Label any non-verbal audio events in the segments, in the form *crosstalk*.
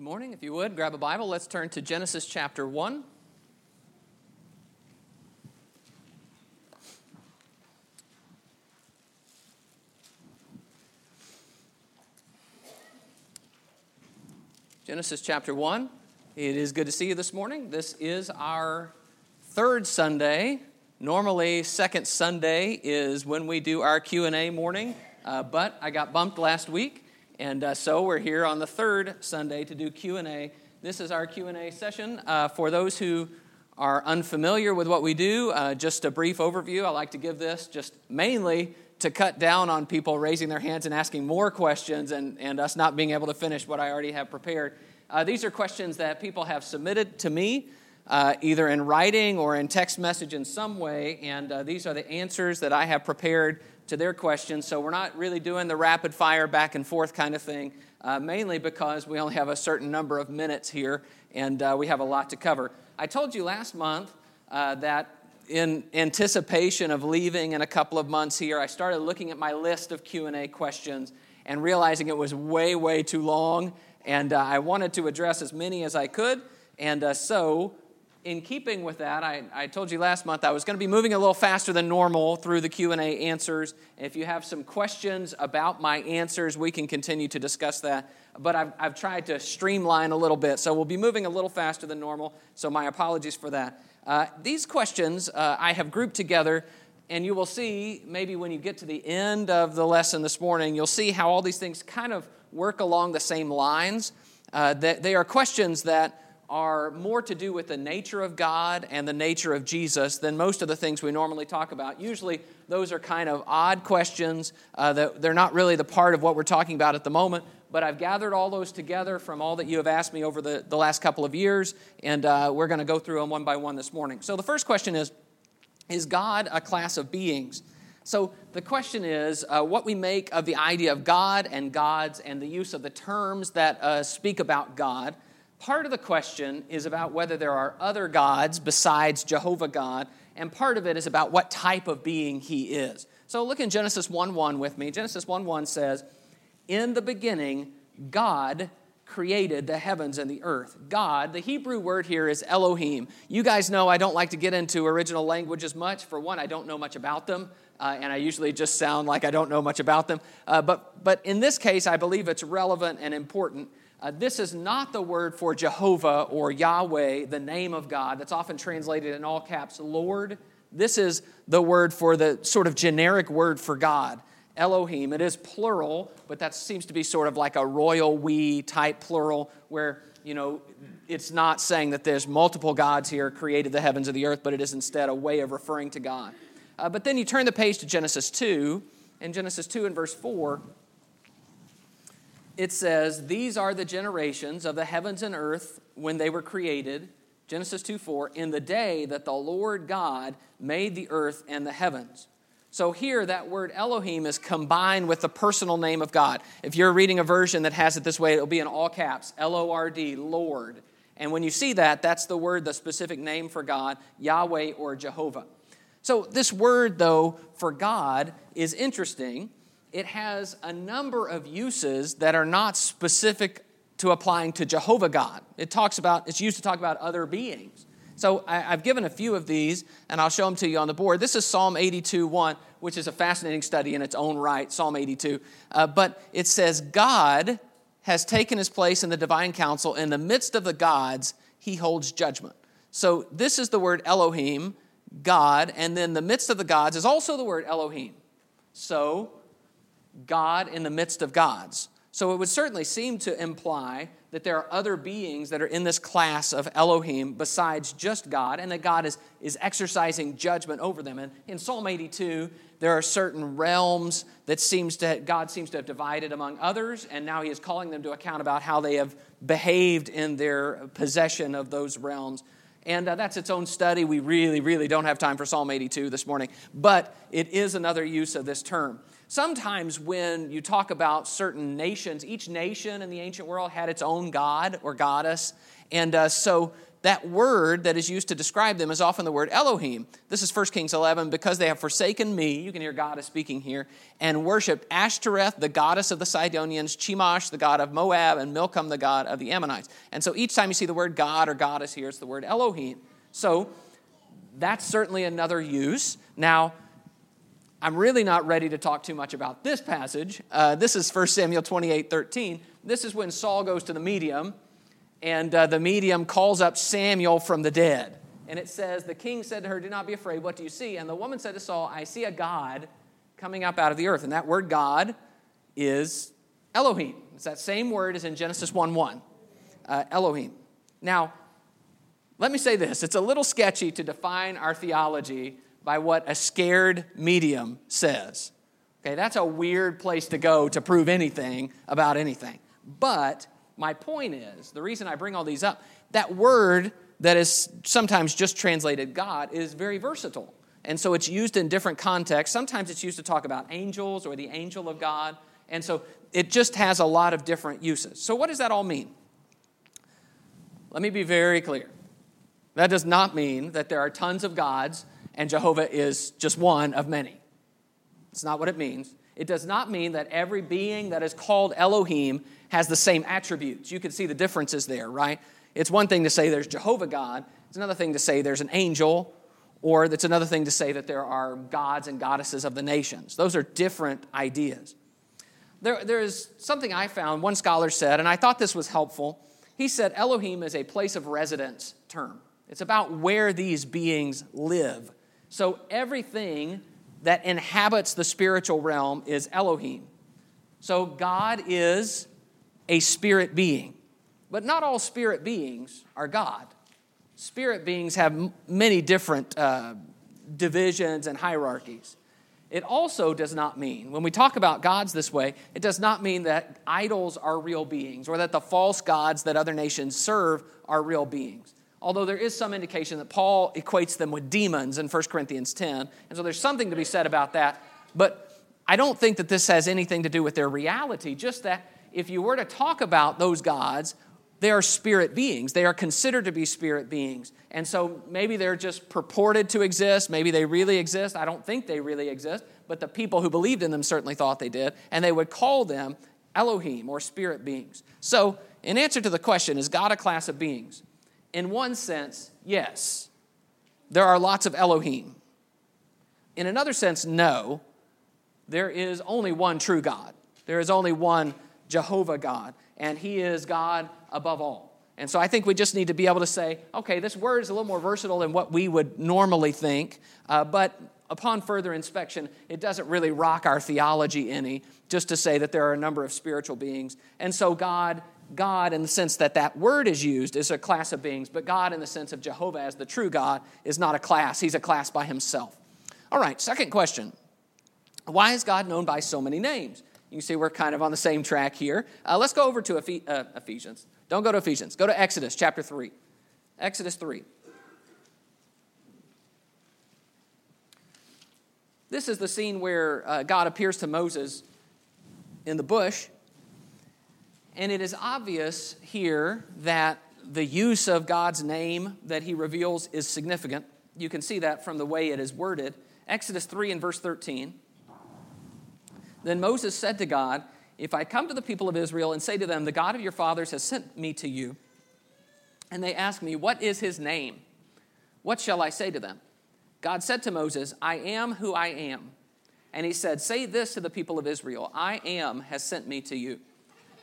Good morning. If you would, grab a Bible. Let's turn to Genesis chapter 1. Genesis chapter 1. It is good to see you this morning. This is our third Sunday. Normally, second Sunday is when we do our Q&A morning, uh, but I got bumped last week, and uh, so we're here on the third Sunday to do Q&A. This is our Q&A session. Uh, for those who are unfamiliar with what we do, uh, just a brief overview. I like to give this just mainly to cut down on people raising their hands and asking more questions and, and us not being able to finish what I already have prepared. Uh, these are questions that people have submitted to me, uh, either in writing or in text message in some way, and uh, these are the answers that I have prepared to their questions. So we're not really doing the rapid fire back and forth kind of thing, uh, mainly because we only have a certain number of minutes here and uh, we have a lot to cover. I told you last month uh, that in anticipation of leaving in a couple of months here, I started looking at my list of Q&A questions and realizing it was way, way too long, and uh, I wanted to address as many as I could. And uh, so in keeping with that, I, I told you last month I was going to be moving a little faster than normal through the Q&A answers. If you have some questions about my answers, we can continue to discuss that. But I've, I've tried to streamline a little bit, so we'll be moving a little faster than normal, so my apologies for that. Uh, these questions uh, I have grouped together, and you will see, maybe when you get to the end of the lesson this morning, you'll see how all these things kind of work along the same lines. Uh, that they are questions that are more to do with the nature of God and the nature of Jesus than most of the things we normally talk about. Usually, those are kind of odd questions. Uh, that they're not really the part of what we're talking about at the moment, but I've gathered all those together from all that you have asked me over the, the last couple of years, and uh, we're going to go through them one by one this morning. So, the first question is Is God a class of beings? So, the question is uh, what we make of the idea of God and gods and the use of the terms that uh, speak about God. Part of the question is about whether there are other gods besides Jehovah God, and part of it is about what type of being he is. So look in Genesis 1 1 with me. Genesis 1 1 says, In the beginning, God created the heavens and the earth. God, the Hebrew word here is Elohim. You guys know I don't like to get into original languages much. For one, I don't know much about them. Uh, and I usually just sound like I don't know much about them. Uh, but, but in this case, I believe it's relevant and important uh, this is not the word for Jehovah or Yahweh, the name of God, that's often translated in all caps, Lord. This is the word for the sort of generic word for God, Elohim. It is plural, but that seems to be sort of like a royal we type plural, where, you know, it's not saying that there's multiple gods here created the heavens and the earth, but it is instead a way of referring to God. Uh, but then you turn the page to Genesis 2, and Genesis 2 and verse 4 it says, These are the generations of the heavens and earth when they were created. Genesis 2 4, in the day that the Lord God made the earth and the heavens. So here, that word Elohim is combined with the personal name of God. If you're reading a version that has it this way, it'll be in all caps L O R D, Lord. And when you see that, that's the word, the specific name for God, Yahweh or Jehovah. So, this word, though, for God is interesting it has a number of uses that are not specific to applying to Jehovah God. It talks about, it's used to talk about other beings. So I, have given a few of these, and I'll show them to you on the board. This is Psalm 82 1, which is a fascinating study in its own right, Psalm 82. Uh, but it says, God has taken his place in the divine council. In the midst of the gods, he holds judgment. So this is the word Elohim, God, and then the midst of the gods is also the word Elohim. So God in the midst of gods. So it would certainly seem to imply that there are other beings that are in this class of Elohim besides just God, and that God is, is exercising judgment over them. And in Psalm 82, there are certain realms that seems to God seems to have divided among others, and now He is calling them to account about how they have behaved in their possession of those realms. And uh, that's its own study. We really, really don't have time for Psalm 82 this morning, but it is another use of this term. Sometimes when you talk about certain nations, each nation in the ancient world had its own god or goddess. And uh, so that word that is used to describe them is often the word Elohim. This is 1 Kings 11. Because they have forsaken me, you can hear God is speaking here, and worshiped Ashtoreth, the goddess of the Sidonians, Chemosh, the god of Moab, and Milcom, the god of the Ammonites. And so each time you see the word God or goddess here, it's the word Elohim. So that's certainly another use. Now, I'm really not ready to talk too much about this passage. Uh, this is 1 Samuel 28 13. This is when Saul goes to the medium and uh, the medium calls up Samuel from the dead. And it says, The king said to her, Do not be afraid. What do you see? And the woman said to Saul, I see a God coming up out of the earth. And that word God is Elohim. It's that same word as in Genesis 1 1. Uh, Elohim. Now, let me say this it's a little sketchy to define our theology by what a scared medium says. Okay, that's a weird place to go to prove anything about anything. But my point is the reason I bring all these up, that word that is sometimes just translated God is very versatile. And so it's used in different contexts. Sometimes it's used to talk about angels or the angel of God. And so it just has a lot of different uses. So, what does that all mean? Let me be very clear. That does not mean that there are tons of gods and Jehovah is just one of many. It's not what it means. It does not mean that every being that is called Elohim has the same attributes. You can see the differences there, right? It's one thing to say there's Jehovah God, it's another thing to say there's an angel, or it's another thing to say that there are gods and goddesses of the nations. Those are different ideas. There, there is something I found, one scholar said, and I thought this was helpful. He said Elohim is a place of residence term, it's about where these beings live. So everything that inhabits the spiritual realm is Elohim. So God is a spirit being. But not all spirit beings are God. Spirit beings have many different uh, divisions and hierarchies. It also does not mean, when we talk about gods this way, it does not mean that idols are real beings or that the false gods that other nations serve are real beings. Although there is some indication that Paul equates them with demons in 1 Corinthians 10. And so there's something to be said about that. But I don't think that this has anything to do with their reality, just that if you were to talk about those gods, they are spirit beings. They are considered to be spirit beings. And so maybe they're just purported to exist. Maybe they really exist. I don't think they really exist, but the people who believed in them certainly thought they did. And they would call them Elohim or spirit beings. So, in answer to the question, is God a class of beings? In one sense, yes. There are lots of Elohim. In another sense, no. There is only one true God. There is only one Jehovah God, and He is God above all. And so I think we just need to be able to say, okay, this word is a little more versatile than what we would normally think, uh, but upon further inspection, it doesn't really rock our theology any just to say that there are a number of spiritual beings. And so God, God in the sense that that word is used is a class of beings, but God in the sense of Jehovah as the true God is not a class. He's a class by himself. All right, second question. Why is God known by so many names? You can see we're kind of on the same track here. Uh, let's go over to Ephes- uh, Ephesians. Don't go to Ephesians. Go to Exodus chapter 3. Exodus 3. This is the scene where uh, God appears to Moses in the bush. And it is obvious here that the use of God's name that he reveals is significant. You can see that from the way it is worded. Exodus 3 and verse 13. Then Moses said to God, If I come to the people of Israel and say to them, The God of your fathers has sent me to you, and they ask me, What is his name? What shall I say to them? God said to Moses, I am who I am. And he said, Say this to the people of Israel I am has sent me to you.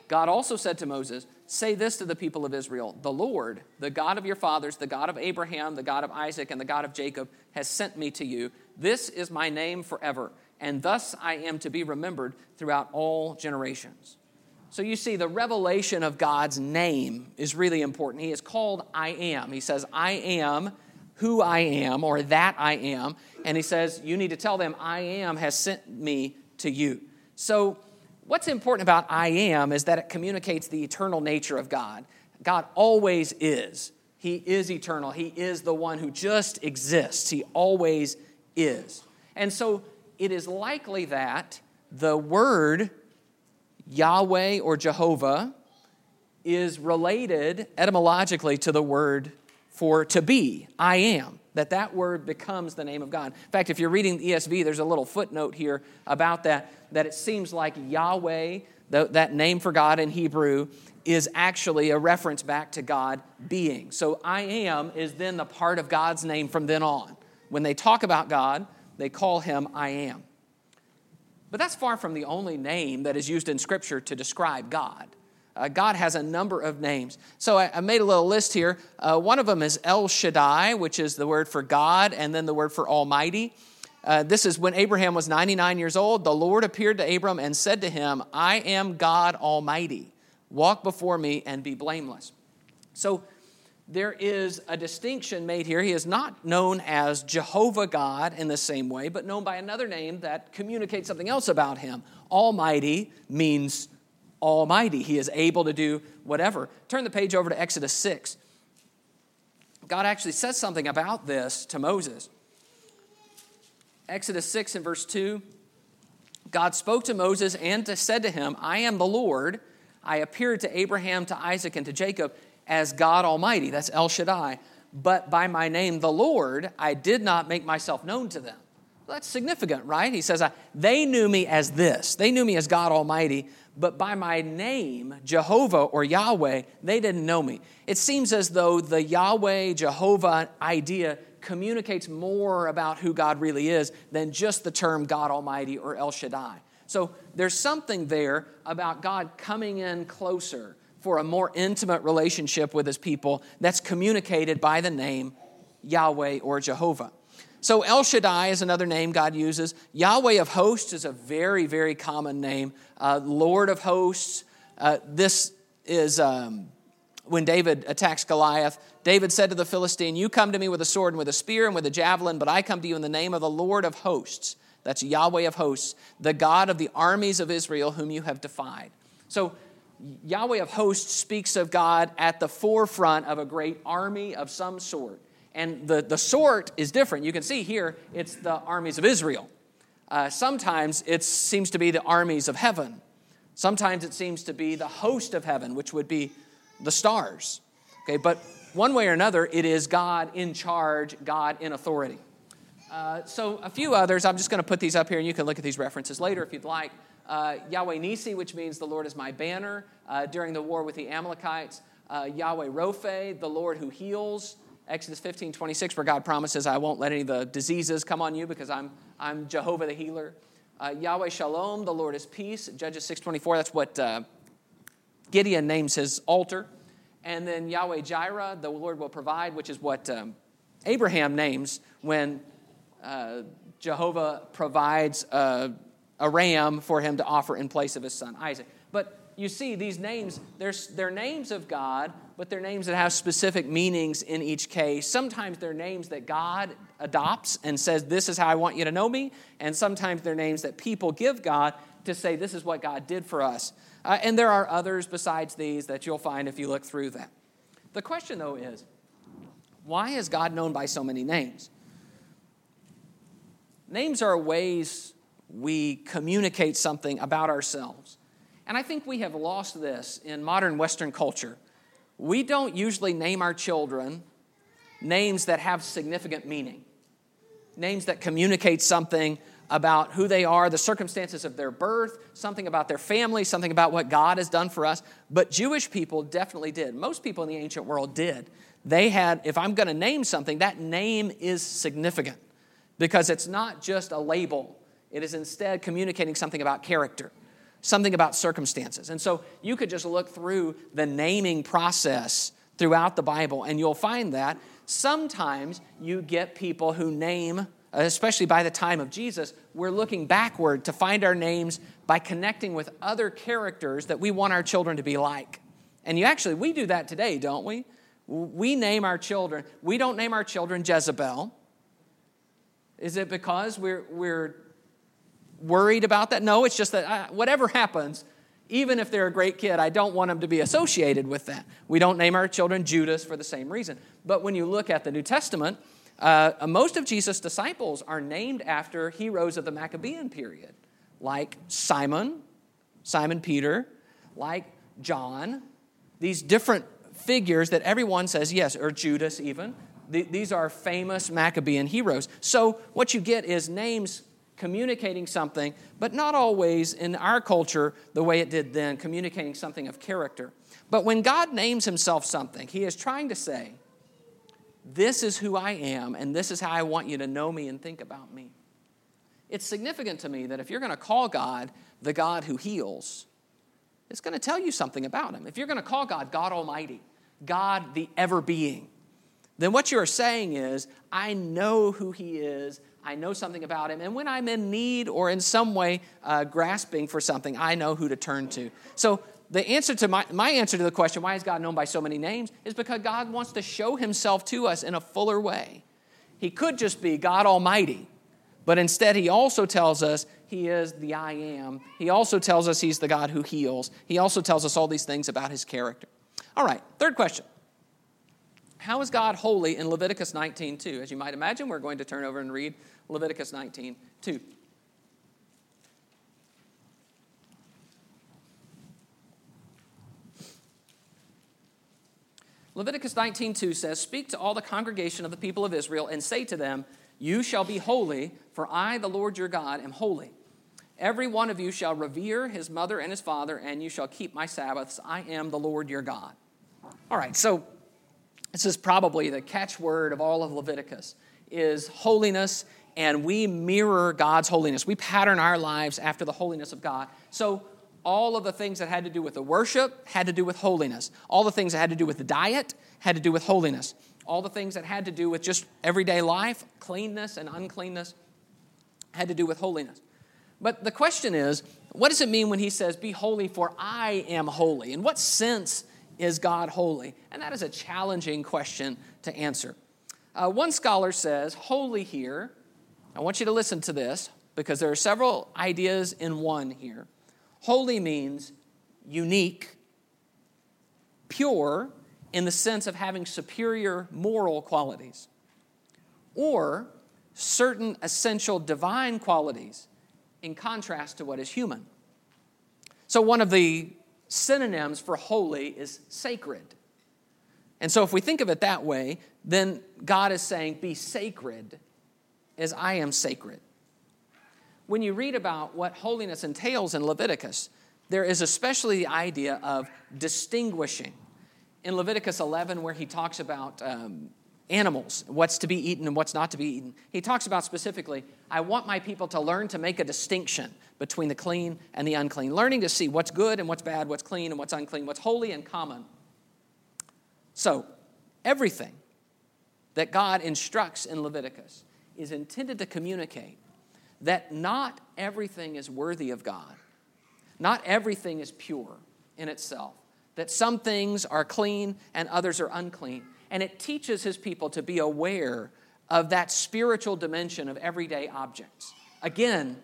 God also said to Moses, Say this to the people of Israel The Lord, the God of your fathers, the God of Abraham, the God of Isaac, and the God of Jacob, has sent me to you. This is my name forever and thus I am to be remembered throughout all generations. So you see, the revelation of God's name is really important. He is called I am. He says, I am who I am, or that I am. And he says, You need to tell them, I am has sent me to you. So, what's important about I am is that it communicates the eternal nature of God. God always is. He is eternal. He is the one who just exists. He always is. And so, it is likely that the word Yahweh or Jehovah is related etymologically to the word for to be, I am, that that word becomes the name of God. In fact, if you're reading the ESV, there's a little footnote here about that, that it seems like Yahweh, that name for God in Hebrew, is actually a reference back to God being. So I am is then the part of God's name from then on. When they talk about God, they call him I am. But that's far from the only name that is used in Scripture to describe God. Uh, God has a number of names. So I, I made a little list here. Uh, one of them is El Shaddai, which is the word for God, and then the word for Almighty. Uh, this is when Abraham was 99 years old. The Lord appeared to Abram and said to him, I am God Almighty. Walk before me and be blameless. So there is a distinction made here. He is not known as Jehovah God in the same way, but known by another name that communicates something else about him. Almighty means almighty. He is able to do whatever. Turn the page over to Exodus 6. God actually says something about this to Moses. Exodus 6 and verse 2 God spoke to Moses and to, said to him, I am the Lord. I appeared to Abraham, to Isaac, and to Jacob as God Almighty. That's El Shaddai. But by my name, the Lord, I did not make myself known to them. Well, that's significant, right? He says, They knew me as this. They knew me as God Almighty, but by my name, Jehovah or Yahweh, they didn't know me. It seems as though the Yahweh, Jehovah idea communicates more about who God really is than just the term God Almighty or El Shaddai. So there's something there about God coming in closer for a more intimate relationship with his people that's communicated by the name Yahweh or Jehovah. So El Shaddai is another name God uses. Yahweh of hosts is a very, very common name. Uh, Lord of hosts. Uh, this is um, when David attacks Goliath. David said to the Philistine, You come to me with a sword and with a spear and with a javelin, but I come to you in the name of the Lord of hosts. That's Yahweh of hosts, the God of the armies of Israel, whom you have defied. So Yahweh of hosts speaks of God at the forefront of a great army of some sort. And the, the sort is different. You can see here it's the armies of Israel. Uh, sometimes it seems to be the armies of heaven. Sometimes it seems to be the host of heaven, which would be the stars. Okay, but one way or another, it is God in charge, God in authority. Uh, so a few others, I'm just going to put these up here, and you can look at these references later if you'd like. Uh, Yahweh Nisi, which means the Lord is my banner, uh, during the war with the Amalekites. Uh, Yahweh Rophe, the Lord who heals. Exodus 15, 26, where God promises, I won't let any of the diseases come on you because I'm, I'm Jehovah the healer. Uh, Yahweh Shalom, the Lord is peace. Judges 6, 24, that's what uh, Gideon names his altar. And then Yahweh Jireh, the Lord will provide, which is what um, Abraham names when uh, Jehovah provides a, a ram for him to offer in place of his son Isaac. But you see, these names, they're, they're names of God, but they're names that have specific meanings in each case. Sometimes they're names that God adopts and says, This is how I want you to know me. And sometimes they're names that people give God to say, This is what God did for us. Uh, and there are others besides these that you'll find if you look through them. The question, though, is why is God known by so many names? Names are ways we communicate something about ourselves. And I think we have lost this in modern Western culture. We don't usually name our children names that have significant meaning, names that communicate something about who they are, the circumstances of their birth, something about their family, something about what God has done for us. But Jewish people definitely did. Most people in the ancient world did. They had, if I'm going to name something, that name is significant because it's not just a label, it is instead communicating something about character something about circumstances. And so you could just look through the naming process throughout the Bible, and you'll find that sometimes you get people who name, especially by the time of Jesus, we're looking backward to find our names by connecting with other characters that we want our children to be like. And you actually, we do that today, don't we? We name our children. We don't name our children Jezebel. Is it because we're, we're worried about that. No, it's just that uh, whatever happens, even if they're a great kid, I don't want them to be associated with that. We don't name our children Judas for the same reason. But when you look at the New Testament, uh, most of Jesus' disciples are named after heroes of the Maccabean period. like Simon, Simon Peter, like John, these different figures that everyone says, yes, or Judas even. These are famous Maccabean heroes. So what you get is names communicating something, but not always in our culture the way it did then, communicating something of character. But when God names himself something, he is trying to say, This is who I am, and this is how I want you to know me and think about me. It's significant to me that if you're going to call God the God who heals, it's going to tell you something about him. If you're going to call God God Almighty, God the ever being, then what you are saying is, I know who he is, I know something about him, and when I'm in need or in some way uh, grasping for something, I know who to turn to. So the answer to my, my answer to the question, why is God known by so many names, is because God wants to show himself to us in a fuller way. He could just be God Almighty, but instead he also tells us he is the I am. He also tells us he's the God who heals. He also tells us all these things about his character. All right, third question. How is God holy in Leviticus 19:2? As you might imagine, we're going to turn over and read Leviticus 19:2. Leviticus 19:2 says, "Speak to all the congregation of the people of Israel and say to them, you shall be holy, for I, the Lord your God, am holy. Every one of you shall revere his mother and his father, and you shall keep my Sabbaths. I am the Lord your God." All right, so this is probably the catchword of all of Leviticus is holiness and we mirror God's holiness. We pattern our lives after the holiness of God. So all of the things that had to do with the worship had to do with holiness. All the things that had to do with the diet had to do with holiness. All the things that had to do with just everyday life, cleanness and uncleanness, had to do with holiness. But the question is, what does it mean when he says, Be holy, for I am holy? In what sense is God holy? And that is a challenging question to answer. Uh, one scholar says, Holy here, I want you to listen to this because there are several ideas in one here. Holy means unique, pure in the sense of having superior moral qualities, or certain essential divine qualities in contrast to what is human. So, one of the synonyms for holy is sacred. And so, if we think of it that way, then God is saying, Be sacred as I am sacred when you read about what holiness entails in Leviticus, there is especially the idea of distinguishing. In Leviticus 11, where he talks about um, animals, what's to be eaten and what's not to be eaten, he talks about specifically, I want my people to learn to make a distinction between the clean and the unclean, learning to see what's good and what's bad, what's clean and what's unclean, what's holy and common. So, everything that God instructs in Leviticus is intended to communicate that not everything is worthy of God. Not everything is pure in itself. That some things are clean and others are unclean. And it teaches his people to be aware of that spiritual dimension of everyday objects. Again,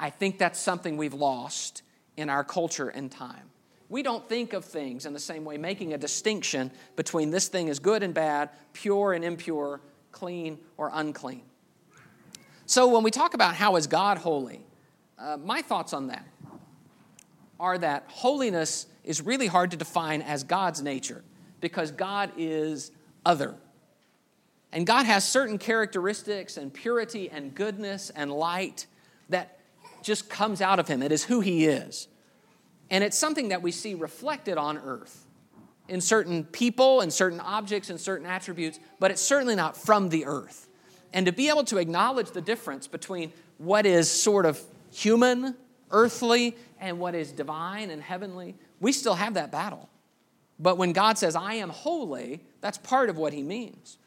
I think that's something we've lost in our culture and time. We don't think of things in the same way, making a distinction between this thing is good and bad, pure and impure, clean or unclean. So when we talk about how is God holy, uh, my thoughts on that are that holiness is really hard to define as God's nature because God is other. And God has certain characteristics and purity and goodness and light that just comes out of him. It is who he is. And it's something that we see reflected on earth in certain people and certain objects and certain attributes, but it's certainly not from the earth and to be able to acknowledge the difference between what is sort of human, earthly, and what is divine and heavenly, we still have that battle. But when God says, I am holy, that's part of what he means.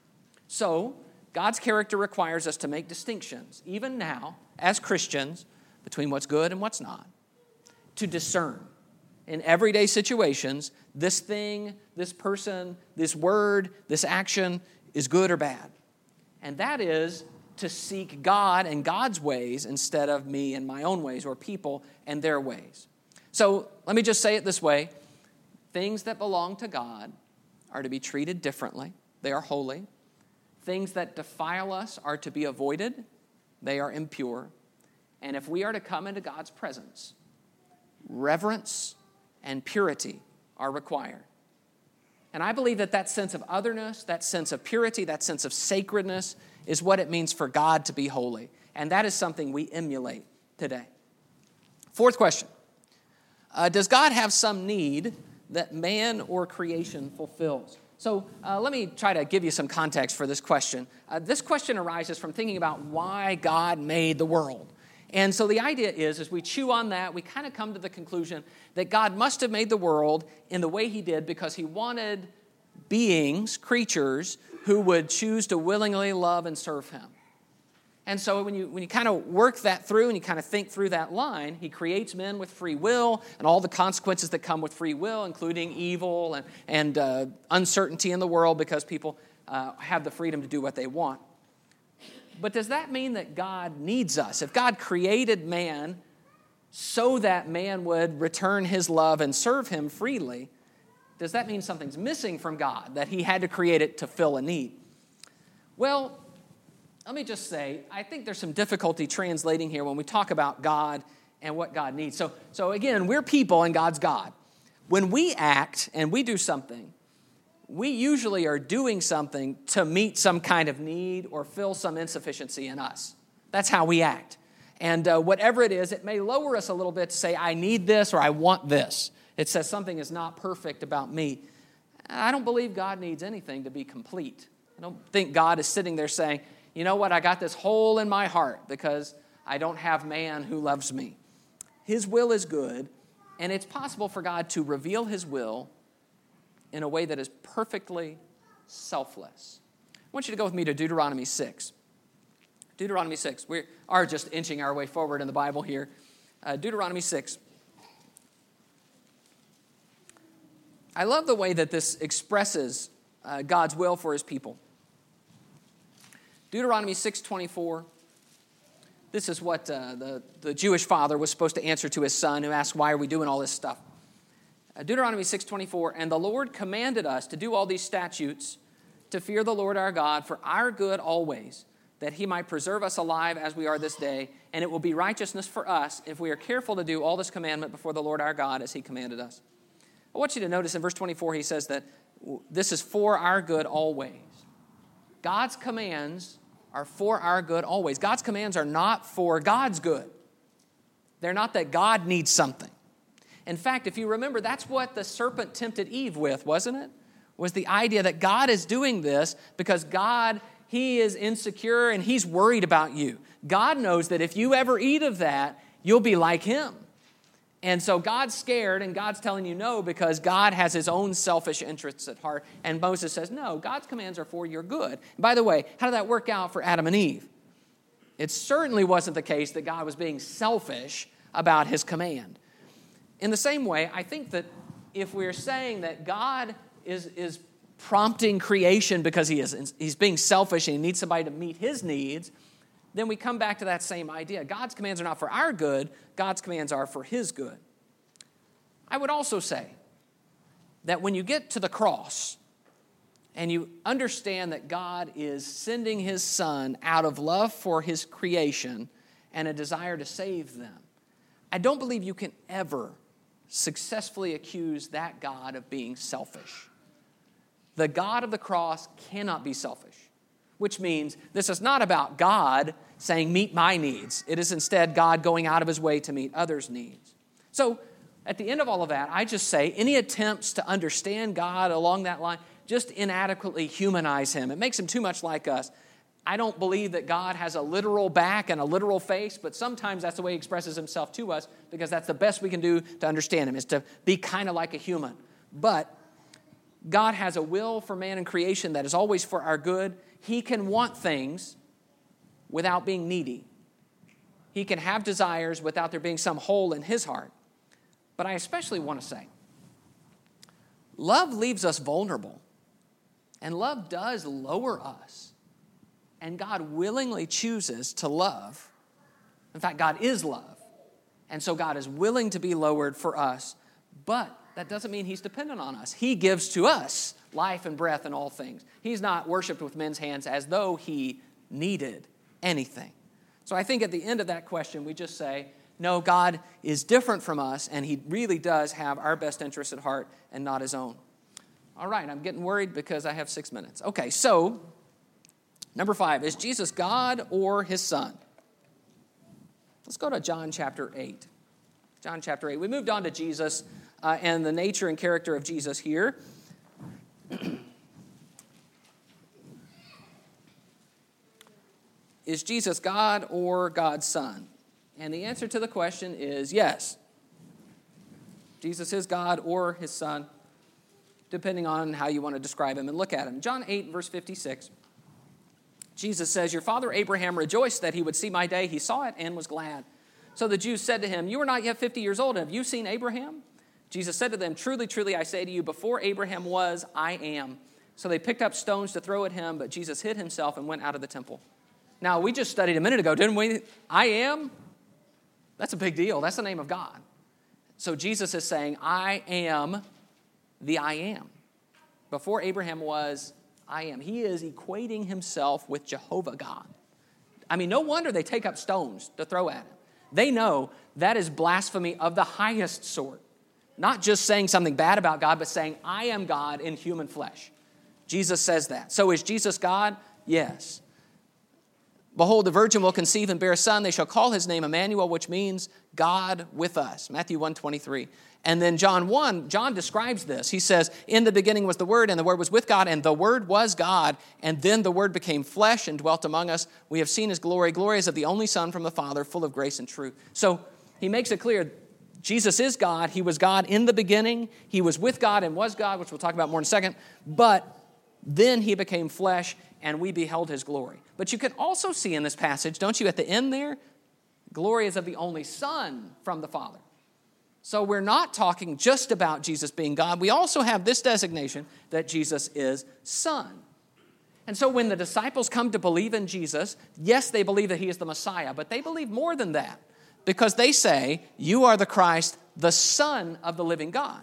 So, God's character requires us to make distinctions, even now, as Christians, between what's good and what's not, to discern in everyday situations this thing, this person, this word, this action is good or bad and that is to seek God and God's ways instead of me and my own ways or people and their ways. So let me just say it this way things that belong to God are to be treated differently, they are holy. Things that defile us are to be avoided, they are impure. And if we are to come into God's presence, reverence and purity are required. And I believe that that sense of otherness, that sense of purity, that sense of sacredness is what it means for God to be holy. And that is something we emulate today. Fourth question uh, Does God have some need that man or creation fulfills? So uh, let me try to give you some context for this question. Uh, this question arises from thinking about why God made the world. And so the idea is, as we chew on that, we kind of come to the conclusion that God must have made the world in the way He did because He wanted beings, creatures, who would choose to willingly love and serve Him. And so when you, when you kind of work that through and you kind of think through that line, he creates men with free will and all the consequences that come with free will, including evil and, and uh, uncertainty in the world because people uh, have the freedom to do what they want. But does that mean that God needs us? If God created man so that man would return his love and serve him freely, does that mean something's missing from God, that he had to create it to fill a need? Well, let me just say, I think there's some difficulty translating here when we talk about God and what God needs. So, so again, we're people and God's God. When we act and we do something, we usually are doing something to meet some kind of need or fill some insufficiency in us. That's how we act. And uh, whatever it is, it may lower us a little bit to say, I need this or I want this. It says something is not perfect about me. I don't believe God needs anything to be complete. I don't think God is sitting there saying, you know what, I got this hole in my heart because I don't have man who loves me. His will is good, and it's possible for God to reveal His will in a way that is perfectly selfless. I want you to go with me to Deuteronomy 6. Deuteronomy 6. We are just inching our way forward in the Bible here. Uh, Deuteronomy 6. I love the way that this expresses uh, God's will for his people. Deuteronomy 6:24. This is what uh, the, the Jewish father was supposed to answer to his son who asked, Why are we doing all this stuff? Uh, Deuteronomy 6:24, and the Lord commanded us to do all these statutes to fear the Lord our God for our good always, that he might preserve us alive as we are this day, and it will be righteousness for us if we are careful to do all this commandment before the Lord our God as he commanded us. I want you to notice in verse 24 he says that this is for our good always. God's commands are for our good always. God's commands are not for God's good. They're not that God needs something. In fact, if you remember, that's what the serpent tempted Eve with, wasn't it? Was the idea that God is doing this because God, He is insecure and He's worried about you. God knows that if you ever eat of that, you'll be like Him. And so God's scared, and God's telling you no because God has his own selfish interests at heart. And Moses says, No, God's commands are for your good. And by the way, how did that work out for Adam and Eve? It certainly wasn't the case that God was being selfish about his command. In the same way, I think that if we're saying that God is, is prompting creation because he is, he's being selfish and he needs somebody to meet his needs, then we come back to that same idea. God's commands are not for our good, God's commands are for his good. I would also say that when you get to the cross and you understand that God is sending his son out of love for his creation and a desire to save them, I don't believe you can ever successfully accuse that God of being selfish. The God of the cross cannot be selfish, which means this is not about God saying, Meet my needs. It is instead God going out of his way to meet others' needs. So, at the end of all of that, I just say any attempts to understand God along that line just inadequately humanize him. It makes him too much like us. I don't believe that God has a literal back and a literal face, but sometimes that's the way he expresses himself to us because that's the best we can do to understand him, is to be kind of like a human. But God has a will for man and creation that is always for our good. He can want things without being needy. He can have desires without there being some hole in his heart. But I especially want to say love leaves us vulnerable, and love does lower us and God willingly chooses to love. In fact, God is love. And so God is willing to be lowered for us, but that doesn't mean He's dependent on us. He gives to us life and breath and all things. He's not worshiped with men's hands as though He needed anything. So I think at the end of that question, we just say, no, God is different from us, and He really does have our best interests at heart and not His own. All right, I'm getting worried because I have six minutes. Okay, so number five is Jesus God or His Son? Let's go to John chapter 8. John chapter 8. We moved on to Jesus uh, and the nature and character of Jesus here. *clears throat* is Jesus God or God's Son? And the answer to the question is yes. Jesus is God or his Son, depending on how you want to describe him and look at him. John 8, verse 56. Jesus says, Your father Abraham rejoiced that he would see my day. He saw it and was glad. So the Jews said to him, You are not yet 50 years old. Have you seen Abraham? Jesus said to them, Truly, truly, I say to you, before Abraham was, I am. So they picked up stones to throw at him, but Jesus hid himself and went out of the temple. Now, we just studied a minute ago, didn't we? I am. That's a big deal. That's the name of God. So Jesus is saying, I am the I am. Before Abraham was, I am. He is equating himself with Jehovah God. I mean, no wonder they take up stones to throw at him. They know that is blasphemy of the highest sort. Not just saying something bad about God, but saying, I am God in human flesh. Jesus says that. So is Jesus God? Yes. Behold, the virgin will conceive and bear a son. They shall call his name Emmanuel, which means God with us. Matthew 1 23. And then John 1, John describes this. He says, In the beginning was the Word, and the Word was with God, and the Word was God. And then the Word became flesh and dwelt among us. We have seen his glory. Glory is of the only Son from the Father, full of grace and truth. So he makes it clear Jesus is God. He was God in the beginning. He was with God and was God, which we'll talk about more in a second. But then he became flesh, and we beheld his glory. But you can also see in this passage, don't you, at the end there, glory is of the only Son from the Father. So we're not talking just about Jesus being God. We also have this designation that Jesus is Son. And so when the disciples come to believe in Jesus, yes, they believe that he is the Messiah, but they believe more than that because they say, You are the Christ, the Son of the living God.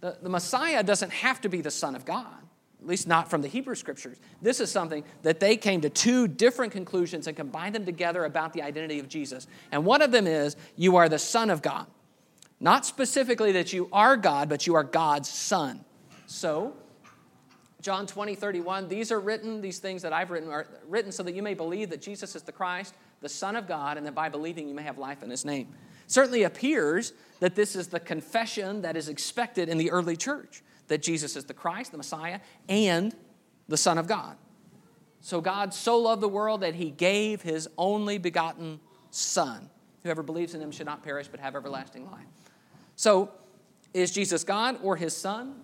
The, the Messiah doesn't have to be the Son of God at least not from the Hebrew scriptures. This is something that they came to two different conclusions and combined them together about the identity of Jesus. And one of them is you are the Son of God. Not specifically that you are God, but you are God's Son. So, John 20, 31, these are written, these things that I've written are written so that you may believe that Jesus is the Christ, the Son of God, and that by believing you may have life in his name. certainly appears that this is the confession that is expected in the early church that Jesus is the Christ, the Messiah, and the Son of God. So God so loved the world that he gave his only begotten Son. Whoever believes in him should not perish but have everlasting life. So, is Jesus God or his Son?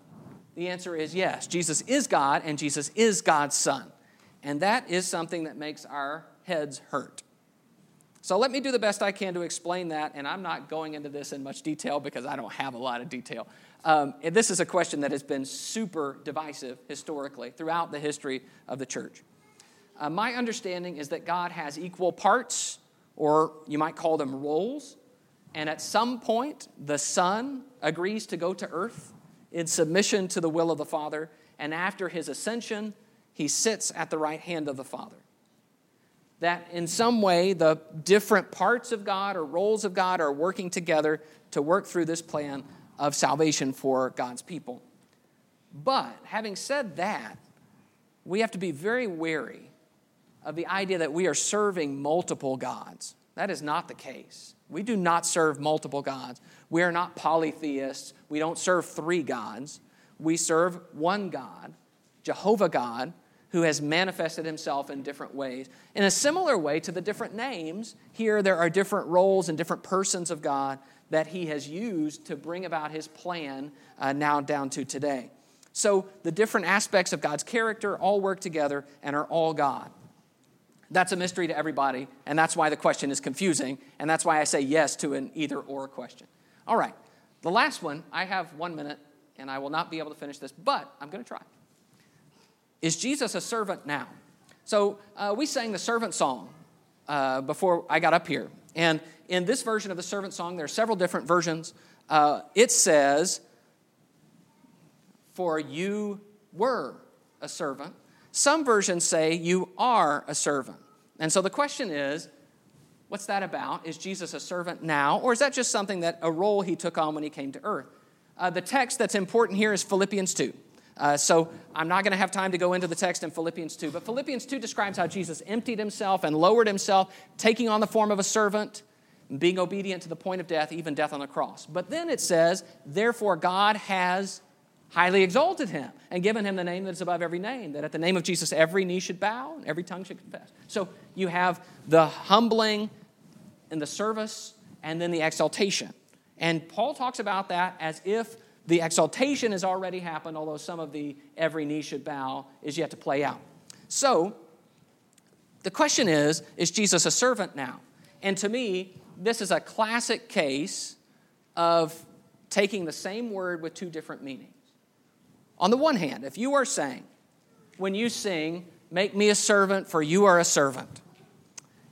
The answer is yes. Jesus is God and Jesus is God's Son. And that is something that makes our heads hurt. So let me do the best I can to explain that, and I'm not going into this in much detail because I don't have a lot of detail. Um, this is a question that has been super divisive historically throughout the history of the church. Uh, my understanding is that God has equal parts, or you might call them roles, and at some point, the Son agrees to go to earth in submission to the will of the Father, and after his ascension, he sits at the right hand of the Father. That in some way, the different parts of God or roles of God are working together to work through this plan of salvation for God's people. But having said that, we have to be very wary of the idea that we are serving multiple gods. That is not the case. We do not serve multiple gods. We are not polytheists. We don't serve three gods. We serve one God, Jehovah God, who has manifested himself in different ways. In a similar way to the different names, here there are different roles and different persons of God that he has used to bring about his plan uh, now down to today. So the different aspects of God's character all work together and are all God. That's a mystery to everybody, and that's why the question is confusing, and that's why I say yes to an either or question. All right, the last one, I have one minute, and I will not be able to finish this, but I'm going to try. Is Jesus a servant now? So uh, we sang the servant song uh, before I got up here, and in this version of the servant song, there are several different versions. Uh, it says, For you were a servant. Some versions say, You are a servant. And so the question is, What's that about? Is Jesus a servant now, or is that just something that a role he took on when he came to earth? Uh, the text that's important here is Philippians 2. Uh, so I'm not going to have time to go into the text in Philippians 2, but Philippians 2 describes how Jesus emptied himself and lowered himself, taking on the form of a servant, being obedient to the point of death, even death on the cross. But then it says, therefore God has highly exalted him and given him the name that is above every name, that at the name of Jesus every knee should bow and every tongue should confess. So you have the humbling and the service and then the exaltation. And Paul talks about that as if the exaltation has already happened, although some of the every knee should bow is yet to play out. So, the question is is Jesus a servant now? And to me, this is a classic case of taking the same word with two different meanings. On the one hand, if you are saying, when you sing, Make me a servant, for you are a servant,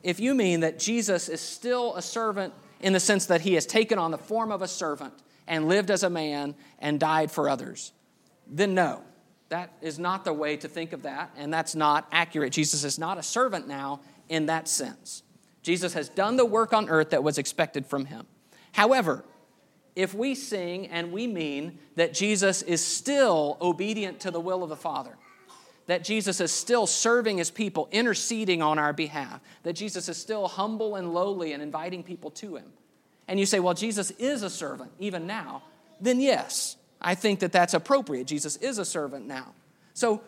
if you mean that Jesus is still a servant in the sense that he has taken on the form of a servant and lived as a man and died for others, then no, that is not the way to think of that, and that's not accurate. Jesus is not a servant now in that sense. Jesus has done the work on earth that was expected from him. However, if we sing and we mean that Jesus is still obedient to the will of the Father, that Jesus is still serving his people, interceding on our behalf, that Jesus is still humble and lowly and inviting people to him, and you say, well, Jesus is a servant even now, then yes, I think that that's appropriate. Jesus is a servant now. So,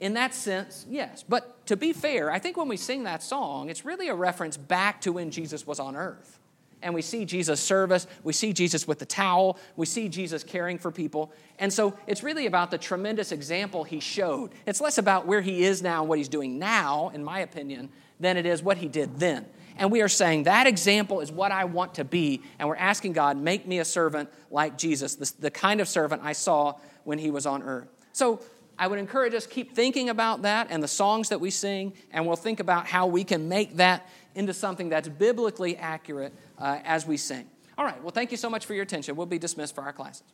in that sense, yes. But to be fair, I think when we sing that song, it's really a reference back to when Jesus was on earth. And we see Jesus service, we see Jesus with the towel, we see Jesus caring for people. And so it's really about the tremendous example he showed. It's less about where he is now and what he's doing now, in my opinion, than it is what he did then. And we are saying that example is what I want to be. And we're asking God, make me a servant like Jesus, the, the kind of servant I saw when he was on earth. So I would encourage us keep thinking about that and the songs that we sing, and we'll think about how we can make that into something that's biblically accurate uh, as we sing. All right, well, thank you so much for your attention. We'll be dismissed for our classes.